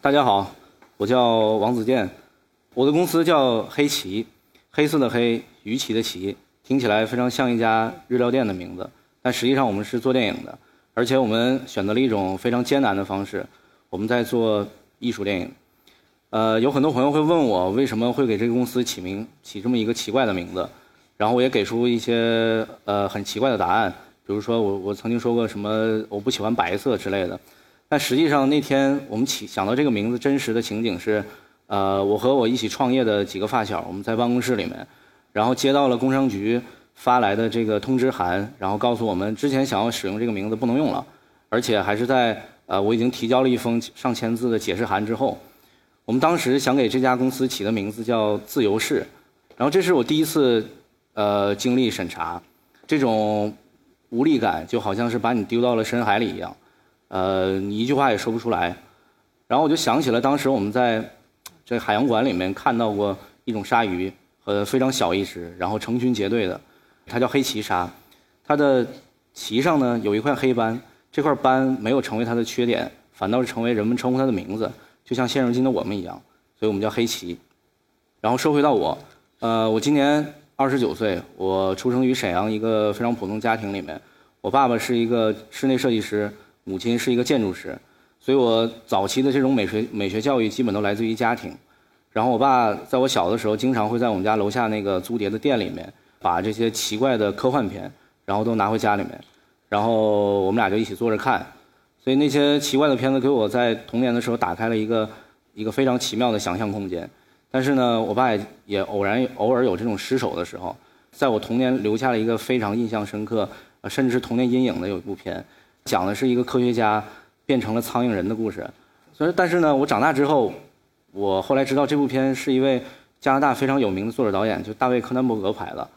大家好，我叫王子健，我的公司叫黑旗，黑色的黑，鱼旗的旗，听起来非常像一家日料店的名字，但实际上我们是做电影的，而且我们选择了一种非常艰难的方式，我们在做艺术电影。呃，有很多朋友会问我为什么会给这个公司起名起这么一个奇怪的名字，然后我也给出一些呃很奇怪的答案，比如说我我曾经说过什么我不喜欢白色之类的。但实际上那天我们起想到这个名字，真实的情景是，呃，我和我一起创业的几个发小，我们在办公室里面，然后接到了工商局发来的这个通知函，然后告诉我们之前想要使用这个名字不能用了，而且还是在呃我已经提交了一封上千字的解释函之后，我们当时想给这家公司起的名字叫自由市，然后这是我第一次呃经历审查，这种无力感就好像是把你丢到了深海里一样。呃，你一句话也说不出来，然后我就想起了当时我们在这海洋馆里面看到过一种鲨鱼，呃，非常小一只，然后成群结队的，它叫黑鳍鲨，它的鳍上呢有一块黑斑，这块斑没有成为它的缺点，反倒是成为人们称呼它的名字，就像现如今的我们一样，所以我们叫黑鳍。然后说回到我，呃，我今年二十九岁，我出生于沈阳一个非常普通家庭里面，我爸爸是一个室内设计师。母亲是一个建筑师，所以我早期的这种美学美学教育基本都来自于家庭。然后我爸在我小的时候，经常会在我们家楼下那个租碟的店里面，把这些奇怪的科幻片，然后都拿回家里面，然后我们俩就一起坐着看。所以那些奇怪的片子给我在童年的时候打开了一个一个非常奇妙的想象空间。但是呢，我爸也偶然偶尔有这种失手的时候，在我童年留下了一个非常印象深刻，甚至是童年阴影的有一部片。讲的是一个科学家变成了苍蝇人的故事，所以但是呢，我长大之后，我后来知道这部片是一位加拿大非常有名的作者导演，就大卫柯南伯格拍的，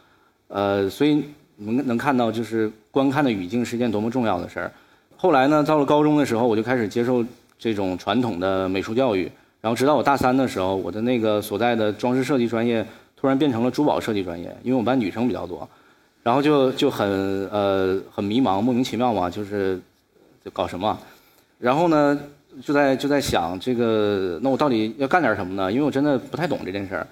呃，所以能能看到就是观看的语境是一件多么重要的事儿。后来呢，到了高中的时候，我就开始接受这种传统的美术教育，然后直到我大三的时候，我的那个所在的装饰设计专业突然变成了珠宝设计专业，因为我们班女生比较多。然后就就很呃很迷茫，莫名其妙嘛，就是就搞什么，然后呢就在就在想这个，那我到底要干点什么呢？因为我真的不太懂这件事儿。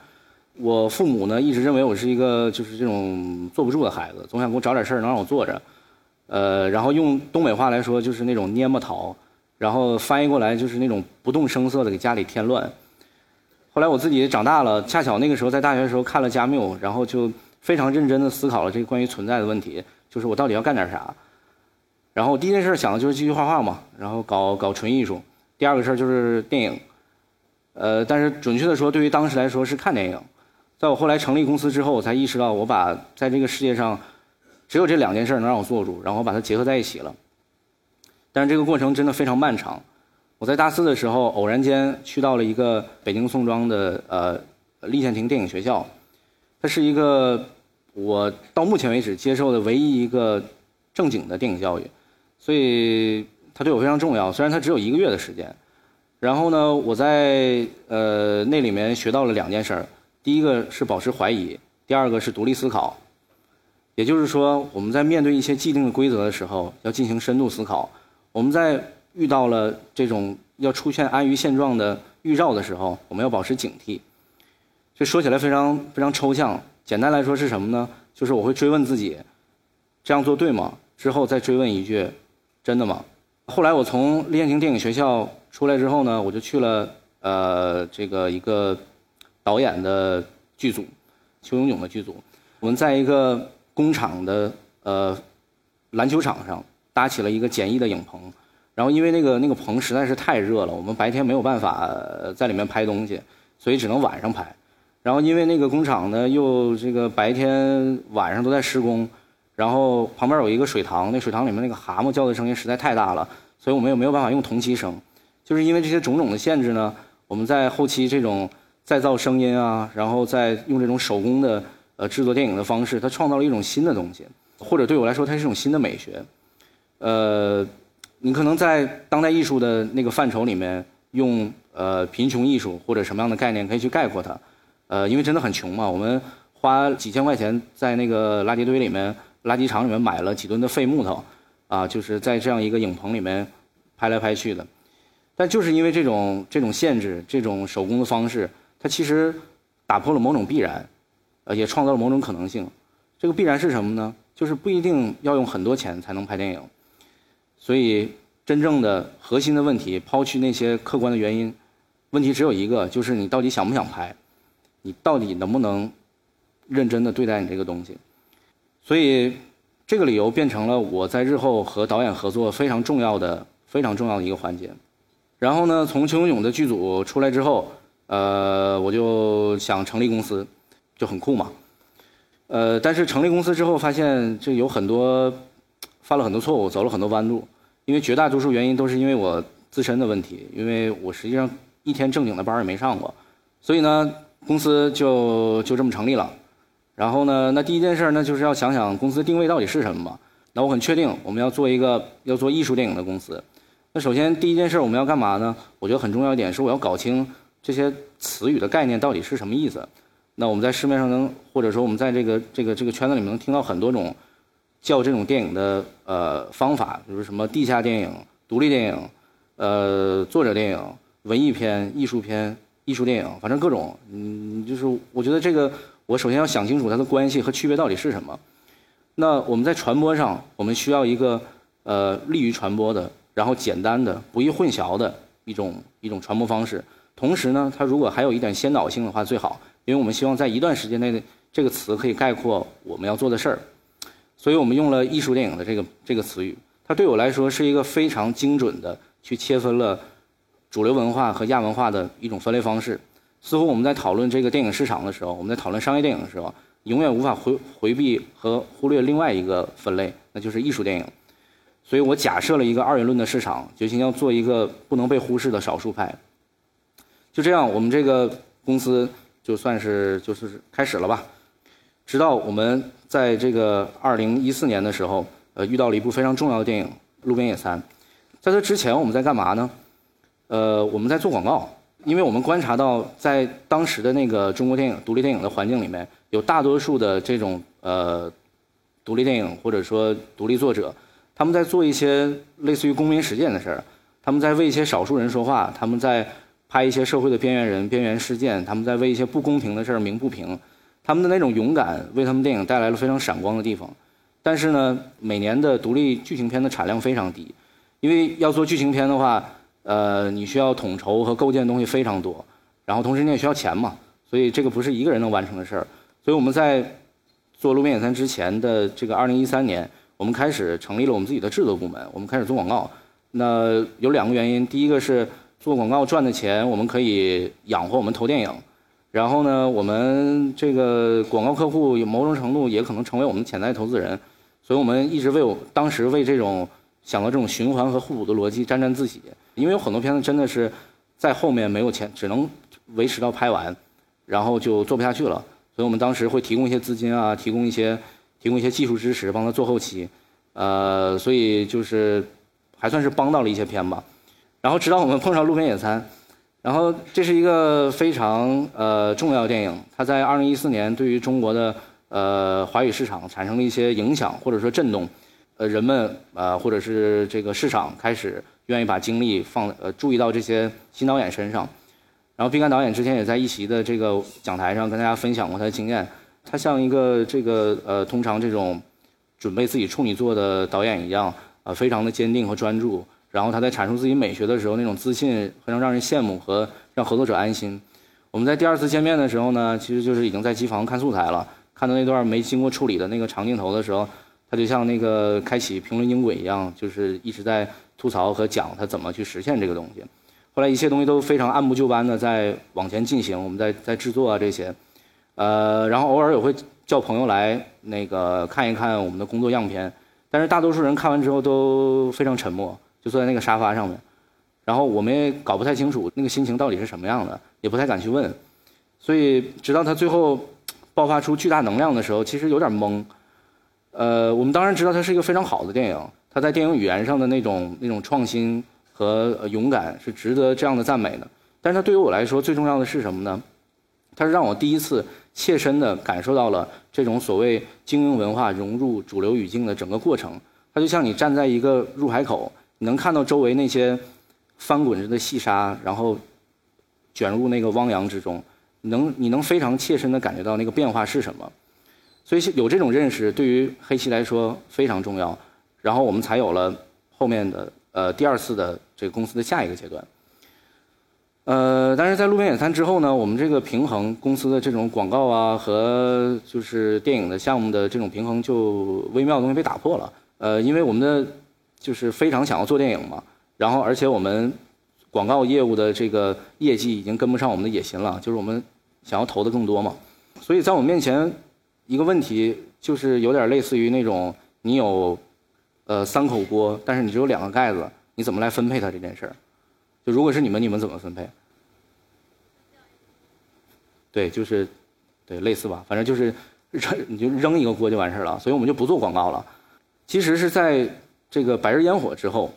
我父母呢一直认为我是一个就是这种坐不住的孩子，总想给我找点事儿能让我坐着。呃，然后用东北话来说就是那种蔫么桃，然后翻译过来就是那种不动声色的给家里添乱。后来我自己长大了，恰巧那个时候在大学的时候看了加缪，然后就。非常认真的思考了这个关于存在的问题，就是我到底要干点啥。然后第一件事想的就是继续画画嘛，然后搞搞纯艺术。第二个事儿就是电影，呃，但是准确的说，对于当时来说是看电影。在我后来成立公司之后，我才意识到我把在这个世界上只有这两件事能让我做主，然后把它结合在一起了。但是这个过程真的非常漫长。我在大四的时候偶然间去到了一个北京宋庄的呃立宪亭电影学校。它是一个我到目前为止接受的唯一一个正经的电影教育，所以它对我非常重要。虽然它只有一个月的时间，然后呢，我在呃那里面学到了两件事儿：第一个是保持怀疑，第二个是独立思考。也就是说，我们在面对一些既定的规则的时候，要进行深度思考；我们在遇到了这种要出现安于现状的预兆的时候，我们要保持警惕。这说起来非常非常抽象，简单来说是什么呢？就是我会追问自己，这样做对吗？之后再追问一句，真的吗？后来我从练行电影学校出来之后呢，我就去了呃这个一个导演的剧组，邱永炯的剧组。我们在一个工厂的呃篮球场上搭起了一个简易的影棚，然后因为那个那个棚实在是太热了，我们白天没有办法在里面拍东西，所以只能晚上拍。然后因为那个工厂呢，又这个白天晚上都在施工，然后旁边有一个水塘，那水塘里面那个蛤蟆叫的声音实在太大了，所以我们也没有办法用同期声。就是因为这些种种的限制呢，我们在后期这种再造声音啊，然后再用这种手工的呃制作电影的方式，它创造了一种新的东西，或者对我来说，它是一种新的美学。呃，你可能在当代艺术的那个范畴里面，用呃贫穷艺术或者什么样的概念可以去概括它。呃，因为真的很穷嘛，我们花几千块钱在那个垃圾堆里面、垃圾场里面买了几吨的废木头，啊，就是在这样一个影棚里面拍来拍去的。但就是因为这种这种限制，这种手工的方式，它其实打破了某种必然，呃，也创造了某种可能性。这个必然是什么呢？就是不一定要用很多钱才能拍电影。所以，真正的核心的问题，抛去那些客观的原因，问题只有一个，就是你到底想不想拍，你到底能不能认真的对待你这个东西。所以，这个理由变成了我在日后和导演合作非常重要的、非常重要的一个环节。然后呢，从邱永勇的剧组出来之后，呃，我就想成立公司，就很酷嘛。呃，但是成立公司之后，发现这有很多。犯了很多错误，走了很多弯路，因为绝大多数原因都是因为我自身的问题，因为我实际上一天正经的班也没上过，所以呢，公司就就这么成立了。然后呢，那第一件事呢，就是要想想公司定位到底是什么嘛。那我很确定我们要做一个要做艺术电影的公司。那首先第一件事我们要干嘛呢？我觉得很重要一点是我要搞清这些词语的概念到底是什么意思。那我们在市面上能或者说我们在这个这个这个圈子里面能听到很多种。叫这种电影的呃方法，比如什么地下电影、独立电影、呃作者电影、文艺片、艺术片、艺术电影，反正各种，嗯，就是我觉得这个我首先要想清楚它的关系和区别到底是什么。那我们在传播上，我们需要一个呃利于传播的，然后简单的、不易混淆的一种一种传播方式。同时呢，它如果还有一点先导性的话最好，因为我们希望在一段时间内的这个词可以概括我们要做的事儿。所以我们用了艺术电影的这个这个词语，它对我来说是一个非常精准的去切分了主流文化和亚文化的一种分类方式。似乎我们在讨论这个电影市场的时候，我们在讨论商业电影的时候，永远无法回回避和忽略另外一个分类，那就是艺术电影。所以我假设了一个二元论的市场，决心要做一个不能被忽视的少数派。就这样，我们这个公司就算是就是开始了吧。直到我们在这个二零一四年的时候，呃，遇到了一部非常重要的电影《路边野餐》。在这之前，我们在干嘛呢？呃，我们在做广告，因为我们观察到，在当时的那个中国电影独立电影的环境里面，有大多数的这种呃独立电影或者说独立作者，他们在做一些类似于公民实践的事儿，他们在为一些少数人说话，他们在拍一些社会的边缘人、边缘事件，他们在为一些不公平的事儿鸣不平。他们的那种勇敢，为他们电影带来了非常闪光的地方。但是呢，每年的独立剧情片的产量非常低，因为要做剧情片的话，呃，你需要统筹和构建的东西非常多，然后同时你也需要钱嘛，所以这个不是一个人能完成的事儿。所以我们在做《路边野餐》之前的这个2013年，我们开始成立了我们自己的制作部门，我们开始做广告。那有两个原因，第一个是做广告赚的钱，我们可以养活我们投电影。然后呢，我们这个广告客户有某种程度也可能成为我们潜在投资人，所以我们一直为我当时为这种想到这种循环和互补的逻辑沾沾自喜。因为有很多片子真的是在后面没有钱，只能维持到拍完，然后就做不下去了。所以我们当时会提供一些资金啊，提供一些提供一些技术支持，帮他做后期。呃，所以就是还算是帮到了一些片吧。然后直到我们碰上《路边野餐》。然后这是一个非常呃重要电影，它在二零一四年对于中国的呃华语市场产生了一些影响或者说震动，呃人们呃或者是这个市场开始愿意把精力放呃注意到这些新导演身上，然后毕赣导演之前也在一席的这个讲台上跟大家分享过他的经验，他像一个这个呃通常这种准备自己处女作的导演一样，呃非常的坚定和专注。然后他在阐述自己美学的时候，那种自信非常让人羡慕和让合作者安心。我们在第二次见面的时候呢，其实就是已经在机房看素材了，看到那段没经过处理的那个长镜头的时候，他就像那个开启评论音轨一样，就是一直在吐槽和讲他怎么去实现这个东西。后来一切东西都非常按部就班的在往前进行，我们在在制作啊这些，呃，然后偶尔也会叫朋友来那个看一看我们的工作样片，但是大多数人看完之后都非常沉默。就坐在那个沙发上面，然后我们也搞不太清楚那个心情到底是什么样的，也不太敢去问，所以直到他最后爆发出巨大能量的时候，其实有点懵。呃，我们当然知道它是一个非常好的电影，它在电影语言上的那种那种创新和勇敢是值得这样的赞美的。但是它对于我来说最重要的是什么呢？它是让我第一次切身的感受到了这种所谓精英文化融入主流语境的整个过程。它就像你站在一个入海口。你能看到周围那些翻滚着的细沙，然后卷入那个汪洋之中，能你能非常切身的感觉到那个变化是什么。所以有这种认识，对于黑棋来说非常重要。然后我们才有了后面的呃第二次的这个公司的下一个阶段。呃，但是在路边野餐之后呢，我们这个平衡公司的这种广告啊和就是电影的项目的这种平衡就微妙的东西被打破了。呃，因为我们的就是非常想要做电影嘛，然后而且我们广告业务的这个业绩已经跟不上我们的野心了，就是我们想要投的更多嘛。所以在我们面前一个问题就是有点类似于那种你有呃三口锅，但是你只有两个盖子，你怎么来分配它这件事儿？就如果是你们，你们怎么分配？对，就是对类似吧，反正就是扔你就扔一个锅就完事儿了，所以我们就不做广告了。其实是在这个白日烟火之后，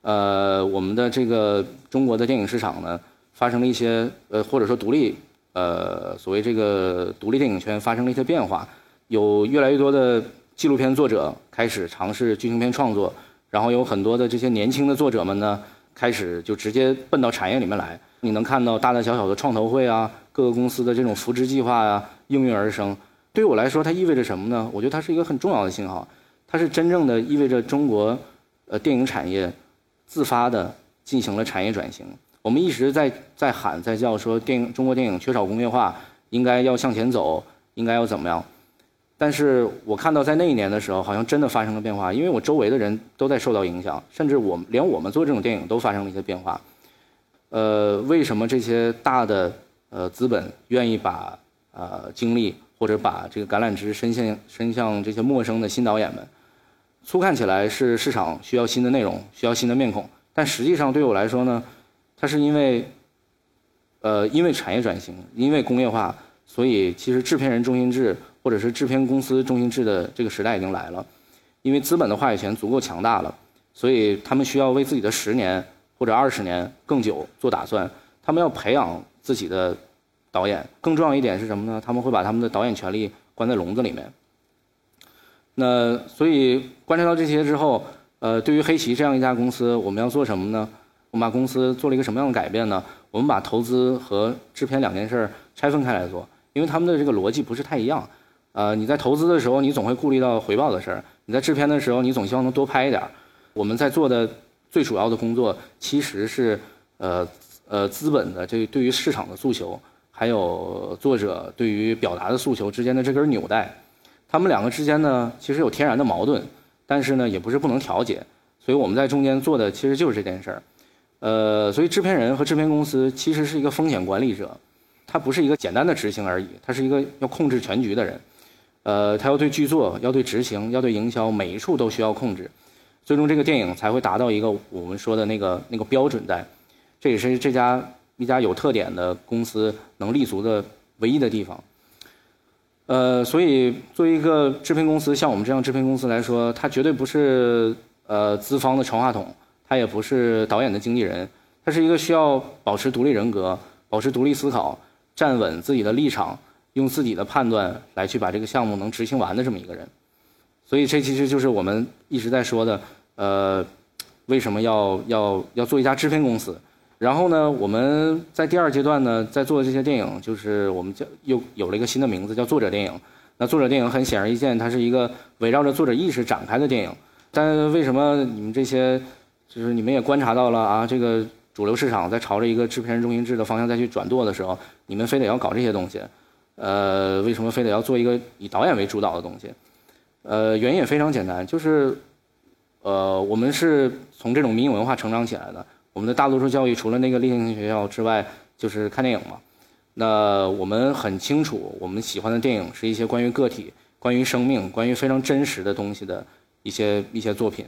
呃，我们的这个中国的电影市场呢，发生了一些呃或者说独立呃所谓这个独立电影圈发生了一些变化，有越来越多的纪录片作者开始尝试剧情片创作，然后有很多的这些年轻的作者们呢，开始就直接奔到产业里面来。你能看到大大小小的创投会啊。各个公司的这种扶持计划啊应运而生，对我来说，它意味着什么呢？我觉得它是一个很重要的信号，它是真正的意味着中国呃电影产业自发的进行了产业转型。我们一直在在喊在叫说电影中国电影缺少工业化，应该要向前走，应该要怎么样？但是我看到在那一年的时候，好像真的发生了变化，因为我周围的人都在受到影响，甚至我连我们做这种电影都发生了一些变化。呃，为什么这些大的？呃，资本愿意把呃精力或者把这个橄榄枝伸向伸向这些陌生的新导演们。粗看起来是市场需要新的内容，需要新的面孔，但实际上对我来说呢，它是因为呃因为产业转型，因为工业化，所以其实制片人中心制或者是制片公司中心制的这个时代已经来了。因为资本的话语权足够强大了，所以他们需要为自己的十年或者二十年更久做打算，他们要培养。自己的导演，更重要一点是什么呢？他们会把他们的导演权利关在笼子里面。那所以观察到这些之后，呃，对于黑旗这样一家公司，我们要做什么呢？我们把公司做了一个什么样的改变呢？我们把投资和制片两件事拆分开来做，因为他们的这个逻辑不是太一样。呃，你在投资的时候，你总会顾虑到回报的事儿；你在制片的时候，你总希望能多拍一点儿。我们在做的最主要的工作，其实是呃。呃，资本的这对于市场的诉求，还有作者对于表达的诉求之间的这根纽带，他们两个之间呢，其实有天然的矛盾，但是呢，也不是不能调节。所以我们在中间做的其实就是这件事儿。呃，所以制片人和制片公司其实是一个风险管理者，他不是一个简单的执行而已，他是一个要控制全局的人。呃，他要对剧作、要对执行、要对营销，每一处都需要控制，最终这个电影才会达到一个我们说的那个那个标准在。这也是这家一家有特点的公司能立足的唯一的地方。呃，所以作为一个制片公司，像我们这样制片公司来说，它绝对不是呃资方的传话筒，他也不是导演的经纪人，他是一个需要保持独立人格、保持独立思考、站稳自己的立场、用自己的判断来去把这个项目能执行完的这么一个人。所以这其实就是我们一直在说的，呃，为什么要要要做一家制片公司？然后呢，我们在第二阶段呢，在做的这些电影，就是我们叫又有了一个新的名字，叫作者电影。那作者电影很显而易见，它是一个围绕着作者意识展开的电影。但为什么你们这些，就是你们也观察到了啊？这个主流市场在朝着一个制片人中心制的方向再去转舵的时候，你们非得要搞这些东西？呃，为什么非得要做一个以导演为主导的东西？呃，原因也非常简单，就是呃，我们是从这种民营文化成长起来的。我们的大多数教育除了那个立行学校之外，就是看电影嘛。那我们很清楚，我们喜欢的电影是一些关于个体、关于生命、关于非常真实的东西的一些一些作品。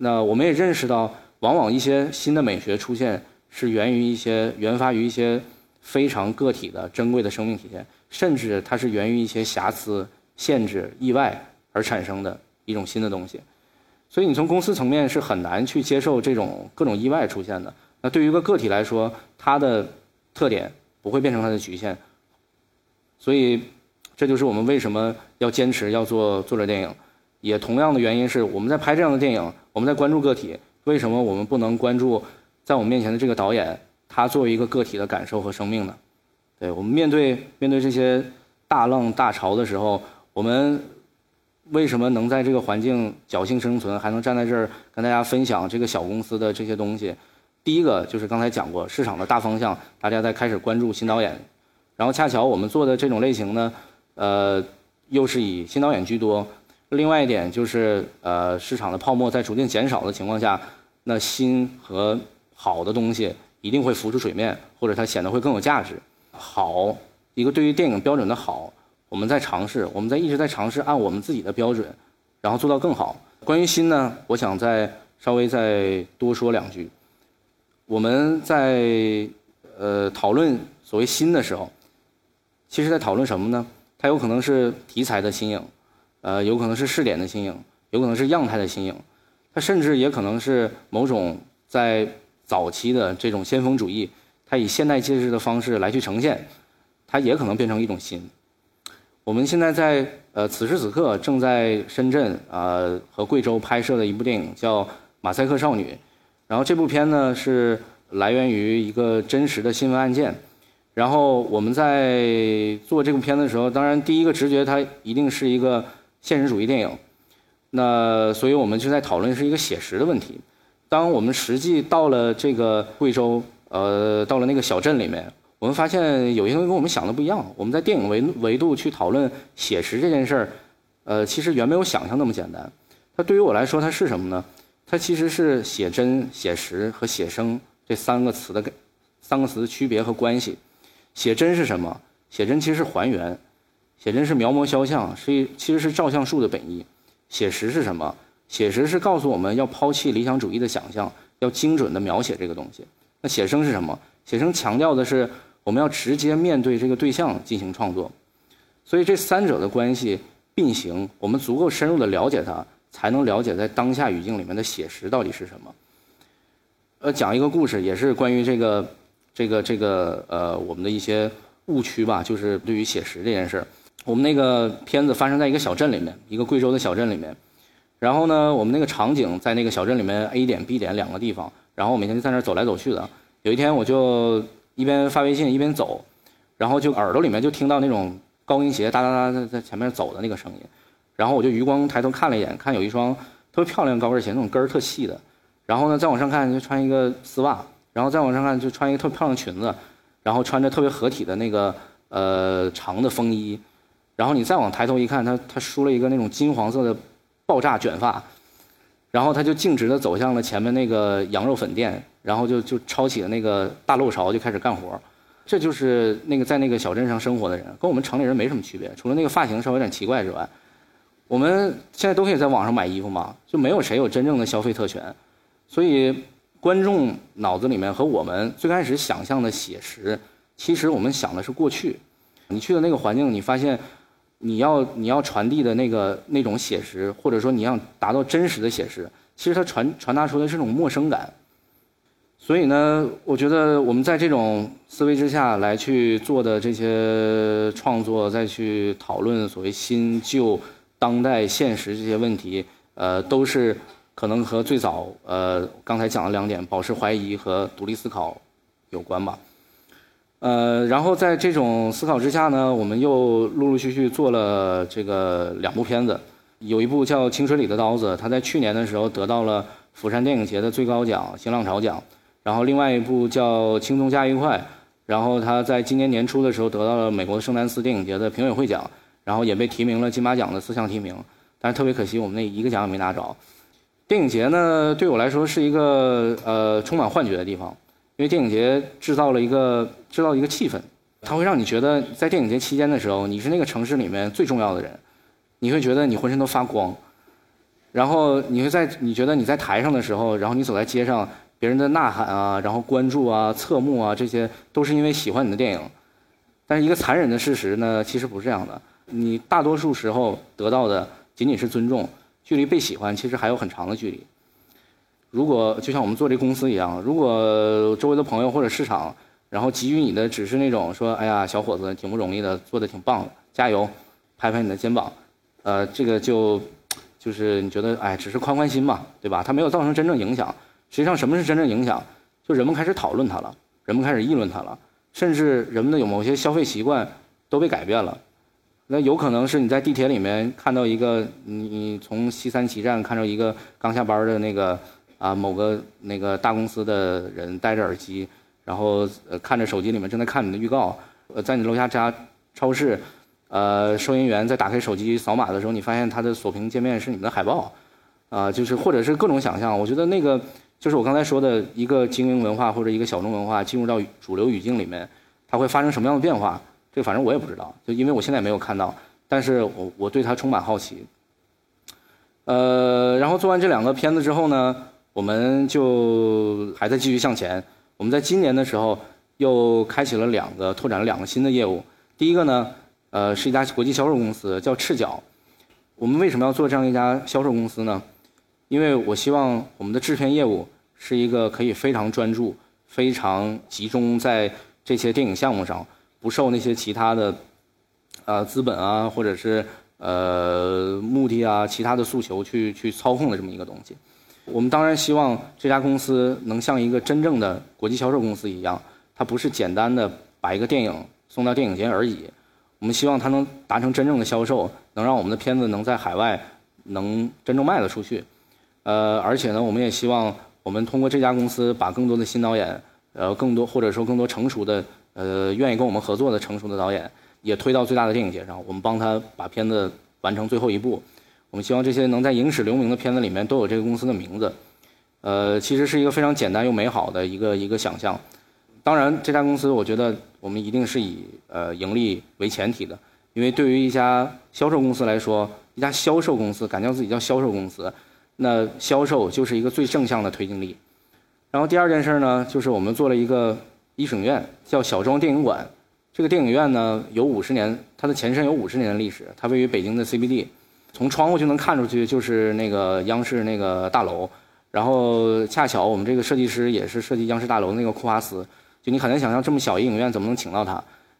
那我们也认识到，往往一些新的美学出现是源于一些源发于一些非常个体的珍贵的生命体验，甚至它是源于一些瑕疵、限制、意外而产生的一种新的东西。所以你从公司层面是很难去接受这种各种意外出现的。那对于一个个体来说，它的特点不会变成它的局限。所以这就是我们为什么要坚持要做作者电影。也同样的原因是，我们在拍这样的电影，我们在关注个体，为什么我们不能关注在我们面前的这个导演，他作为一个个体的感受和生命呢？对我们面对面对这些大浪大潮的时候，我们为什么能在这个环境侥幸生存，还能站在这儿跟大家分享这个小公司的这些东西？第一个就是刚才讲过市场的大方向，大家在开始关注新导演，然后恰巧我们做的这种类型呢，呃，又是以新导演居多。另外一点就是，呃，市场的泡沫在逐渐减少的情况下，那新和好的东西一定会浮出水面，或者它显得会更有价值。好，一个对于电影标准的好，我们在尝试，我们在一直在尝试按我们自己的标准，然后做到更好。关于新呢，我想再稍微再多说两句。我们在呃讨论所谓新的时候，其实在讨论什么呢？它有可能是题材的新颖。呃，有可能是试点的新颖，有可能是样态的新颖，它甚至也可能是某种在早期的这种先锋主义，它以现代介质的方式来去呈现，它也可能变成一种新。我们现在在呃此时此刻正在深圳啊和贵州拍摄的一部电影叫《马赛克少女》，然后这部片呢是来源于一个真实的新闻案件。然后我们在做这部片的时候，当然第一个直觉它一定是一个。现实主义电影，那所以我们就在讨论是一个写实的问题。当我们实际到了这个贵州，呃，到了那个小镇里面，我们发现有些东西跟我们想的不一样。我们在电影维维度去讨论写实这件事儿，呃，其实远没有想象那么简单。它对于我来说，它是什么呢？它其实是写真、写实和写生这三个词的三个词的区别和关系。写真是什么？写真其实是还原。写真是描摹肖像，是一其实是照相术的本意。写实是什么？写实是告诉我们要抛弃理想主义的想象，要精准的描写这个东西。那写生是什么？写生强调的是我们要直接面对这个对象进行创作。所以这三者的关系并行，我们足够深入的了解它，才能了解在当下语境里面的写实到底是什么。呃，讲一个故事，也是关于这个这个这个呃我们的一些误区吧，就是对于写实这件事儿。我们那个片子发生在一个小镇里面，一个贵州的小镇里面。然后呢，我们那个场景在那个小镇里面 A 点、B 点两个地方。然后我每天就在那儿走来走去的。有一天，我就一边发微信一边走，然后就耳朵里面就听到那种高跟鞋哒哒哒在在前面走的那个声音。然后我就余光抬头看了一眼，看有一双特别漂亮的高跟鞋，那种跟儿特细的。然后呢，再往上看就穿一个丝袜，然后再往上看就穿一个特别漂亮裙子，然后穿着特别合体的那个呃长的风衣。然后你再往抬头一看，他他梳了一个那种金黄色的爆炸卷发，然后他就径直的走向了前面那个羊肉粉店，然后就就抄起了那个大漏勺就开始干活。这就是那个在那个小镇上生活的人，跟我们城里人没什么区别，除了那个发型稍微有点奇怪之外。我们现在都可以在网上买衣服嘛，就没有谁有真正的消费特权。所以观众脑子里面和我们最开始想象的写实，其实我们想的是过去。你去的那个环境，你发现。你要你要传递的那个那种写实，或者说你要达到真实的写实，其实它传传达出的是种陌生感。所以呢，我觉得我们在这种思维之下来去做的这些创作，再去讨论所谓新旧、当代、现实这些问题，呃，都是可能和最早呃刚才讲的两点保持怀疑和独立思考有关吧。呃，然后在这种思考之下呢，我们又陆陆续续做了这个两部片子，有一部叫《清水里的刀子》，它在去年的时候得到了釜山电影节的最高奖新浪潮奖，然后另外一部叫《轻松加愉快》，然后它在今年年初的时候得到了美国圣丹斯电影节的评委会奖，然后也被提名了金马奖的四项提名，但是特别可惜我们那一个奖也没拿着。电影节呢，对我来说是一个呃充满幻觉的地方。因为电影节制造了一个制造一个气氛，它会让你觉得在电影节期间的时候，你是那个城市里面最重要的人，你会觉得你浑身都发光，然后你会在你觉得你在台上的时候，然后你走在街上，别人的呐喊啊，然后关注啊、侧目啊，这些都是因为喜欢你的电影。但是一个残忍的事实呢，其实不是这样的，你大多数时候得到的仅仅是尊重，距离被喜欢其实还有很长的距离。如果就像我们做这公司一样，如果周围的朋友或者市场，然后给予你的只是那种说，哎呀，小伙子挺不容易的，做的挺棒，加油，拍拍你的肩膀，呃，这个就就是你觉得，哎，只是宽宽心嘛，对吧？它没有造成真正影响。实际上，什么是真正影响？就人们开始讨论它了，人们开始议论它了，甚至人们的有某些消费习惯都被改变了。那有可能是你在地铁里面看到一个，你从西三旗站看到一个刚下班的那个啊某个那个大公司的人戴着耳机，然后呃看着手机里面正在看你的预告，呃在你楼下这家超市，呃收银员在打开手机扫码的时候，你发现他的锁屏界面是你们的海报，啊就是或者是各种想象，我觉得那个就是我刚才说的一个精英文化或者一个小众文化进入到主流语境里面，它会发生什么样的变化？这反正我也不知道，就因为我现在没有看到，但是我我对它充满好奇。呃，然后做完这两个片子之后呢，我们就还在继续向前。我们在今年的时候又开启了两个拓展了两个新的业务。第一个呢，呃，是一家国际销售公司，叫赤脚。我们为什么要做这样一家销售公司呢？因为我希望我们的制片业务是一个可以非常专注、非常集中在这些电影项目上。不受那些其他的，呃，资本啊，或者是呃目的啊，其他的诉求去去操控的这么一个东西。我们当然希望这家公司能像一个真正的国际销售公司一样，它不是简单的把一个电影送到电影节而已。我们希望它能达成真正的销售，能让我们的片子能在海外能真正卖得出去。呃，而且呢，我们也希望我们通过这家公司把更多的新导演，呃，更多或者说更多成熟的。呃，愿意跟我们合作的成熟的导演，也推到最大的电影节上，我们帮他把片子完成最后一步。我们希望这些能在影史留名的片子里面都有这个公司的名字。呃，其实是一个非常简单又美好的一个一个想象。当然，这家公司我觉得我们一定是以呃盈利为前提的，因为对于一家销售公司来说，一家销售公司敢叫自己叫销售公司，那销售就是一个最正向的推进力。然后第二件事呢，就是我们做了一个。一影院叫小庄电影馆，这个电影院呢有五十年，它的前身有五十年的历史。它位于北京的 CBD，从窗户就能看出去就是那个央视那个大楼。然后恰巧我们这个设计师也是设计央视大楼那个库哈斯，就你很难想象这么小一影院怎么能请到他，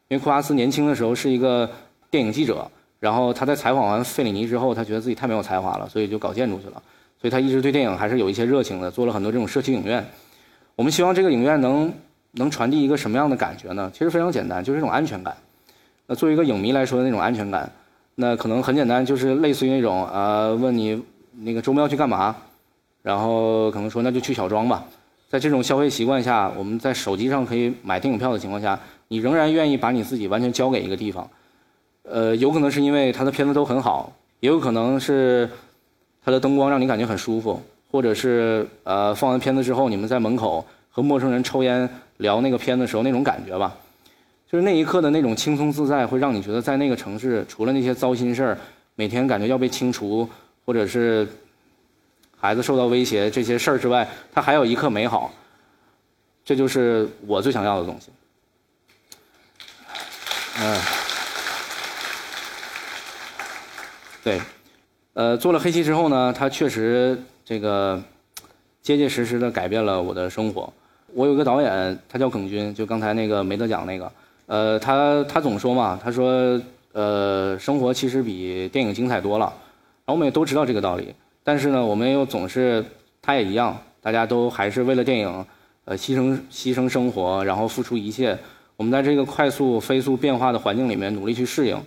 因为库哈斯年轻的时候是一个电影记者，然后他在采访完费里尼之后，他觉得自己太没有才华了，所以就搞建筑去了。所以他一直对电影还是有一些热情的，做了很多这种社区影院。我们希望这个影院能。能传递一个什么样的感觉呢？其实非常简单，就是一种安全感。那作为一个影迷来说的那种安全感，那可能很简单，就是类似于那种呃，问你那个周末要去干嘛，然后可能说那就去小庄吧。在这种消费习惯下，我们在手机上可以买电影票的情况下，你仍然愿意把你自己完全交给一个地方。呃，有可能是因为它的片子都很好，也有可能是它的灯光让你感觉很舒服，或者是呃放完片子之后，你们在门口和陌生人抽烟。聊那个片的时候那种感觉吧，就是那一刻的那种轻松自在，会让你觉得在那个城市，除了那些糟心事儿，每天感觉要被清除，或者是孩子受到威胁这些事儿之外，它还有一刻美好。这就是我最想要的东西。嗯，对，呃，做了黑棋之后呢，它确实这个结结实实的改变了我的生活。我有个导演，他叫耿军，就刚才那个没得奖那个，呃，他他总说嘛，他说，呃，生活其实比电影精彩多了，然后我们也都知道这个道理，但是呢，我们又总是，他也一样，大家都还是为了电影，呃，牺牲牺牲生活，然后付出一切。我们在这个快速飞速变化的环境里面努力去适应，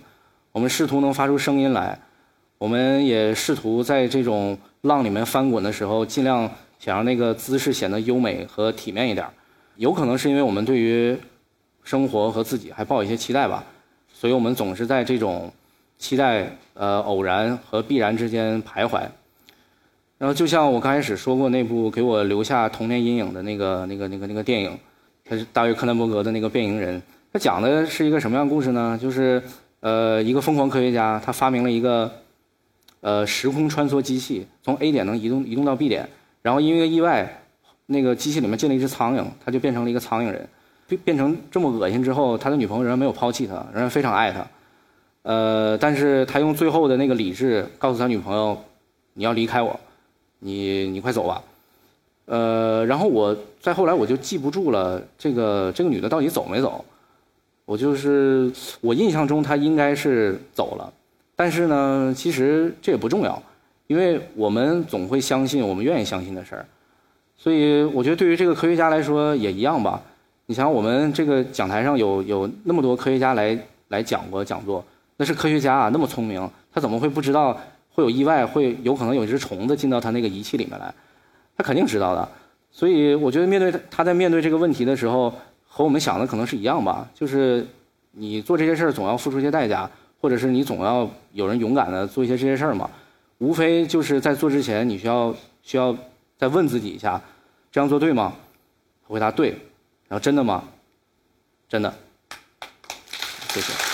我们试图能发出声音来，我们也试图在这种浪里面翻滚的时候尽量。想让那个姿势显得优美和体面一点有可能是因为我们对于生活和自己还抱一些期待吧，所以我们总是在这种期待、呃偶然和必然之间徘徊。然后就像我刚开始说过那部给我留下童年阴影的那个、那个、那个、那个电影，它是大卫·克兰伯格的那个《变蝇人》，它讲的是一个什么样的故事呢？就是呃一个疯狂科学家，他发明了一个呃时空穿梭机器，从 A 点能移动移动到 B 点。然后因为个意外，那个机器里面进了一只苍蝇，他就变成了一个苍蝇人，变成这么恶心之后，他的女朋友仍然没有抛弃他，仍然非常爱他。呃，但是他用最后的那个理智告诉他女朋友：“你要离开我，你你快走吧。”呃，然后我再后来我就记不住了，这个这个女的到底走没走？我就是我印象中她应该是走了，但是呢，其实这也不重要。因为我们总会相信我们愿意相信的事儿，所以我觉得对于这个科学家来说也一样吧。你想，我们这个讲台上有有那么多科学家来来讲过讲座，那是科学家啊，那么聪明，他怎么会不知道会有意外，会有可能有一只虫子进到他那个仪器里面来？他肯定知道的。所以我觉得面对他在面对这个问题的时候，和我们想的可能是一样吧，就是你做这些事儿总要付出一些代价，或者是你总要有人勇敢的做一些这些事儿嘛。无非就是在做之前，你需要需要再问自己一下，这样做对吗？回答对，然后真的吗？真的，谢谢。